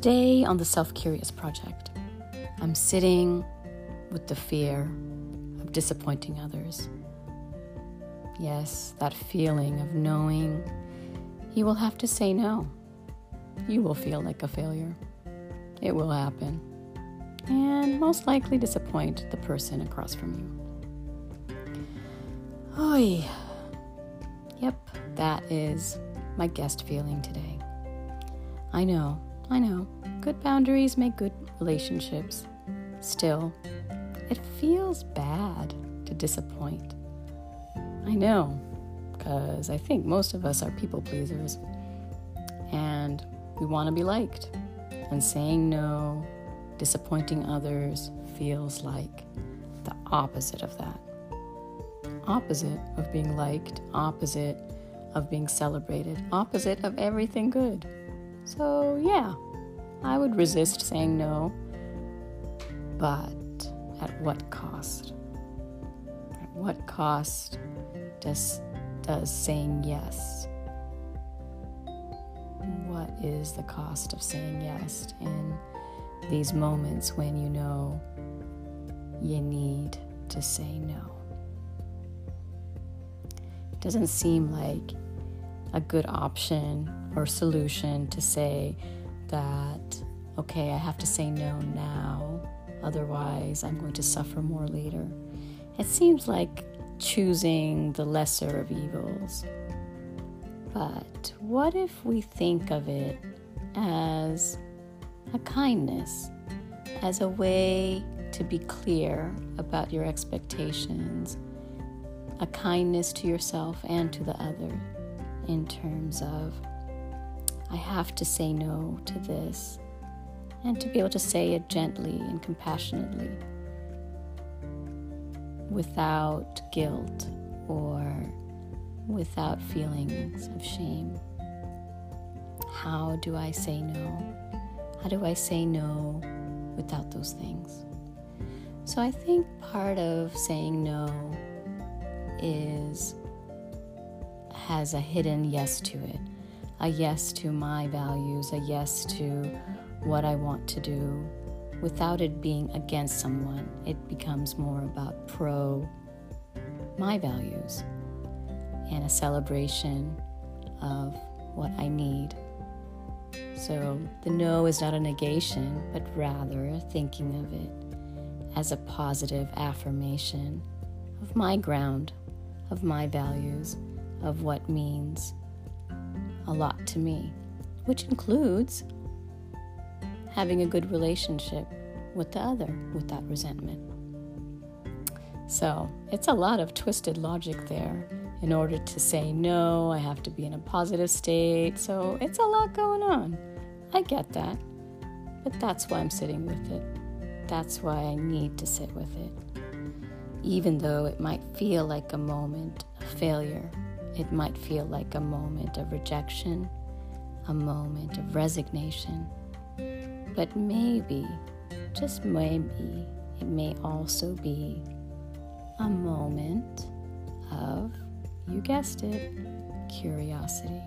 Today on the Self Curious Project, I'm sitting with the fear of disappointing others. Yes, that feeling of knowing you will have to say no. You will feel like a failure. It will happen. And most likely disappoint the person across from you. Oi. Yep, that is my guest feeling today. I know, I know, good boundaries make good relationships. Still, it feels bad to disappoint. I know, because I think most of us are people pleasers and we want to be liked. And saying no, disappointing others, feels like the opposite of that. Opposite of being liked, opposite of being celebrated, opposite of everything good. So, yeah, I would resist saying no, but at what cost? At what cost does, does saying yes? What is the cost of saying yes in these moments when you know you need to say no? It doesn't seem like a good option or solution to say that, okay, I have to say no now, otherwise, I'm going to suffer more later. It seems like choosing the lesser of evils. But what if we think of it as a kindness, as a way to be clear about your expectations, a kindness to yourself and to the other in terms of, I have to say no to this, and to be able to say it gently and compassionately without guilt or without feelings of shame. How do I say no? How do I say no without those things? So I think part of saying no is has a hidden yes to it. A yes to my values, a yes to what I want to do without it being against someone. It becomes more about pro my values and a celebration of what I need. So the no is not a negation, but rather thinking of it as a positive affirmation of my ground, of my values, of what means a lot to me, which includes having a good relationship with the other without resentment. So it's a lot of twisted logic there. In order to say no, I have to be in a positive state. So it's a lot going on. I get that. But that's why I'm sitting with it. That's why I need to sit with it. Even though it might feel like a moment of failure, it might feel like a moment of rejection, a moment of resignation. But maybe, just maybe, it may also be a moment of, you guessed it, curiosity.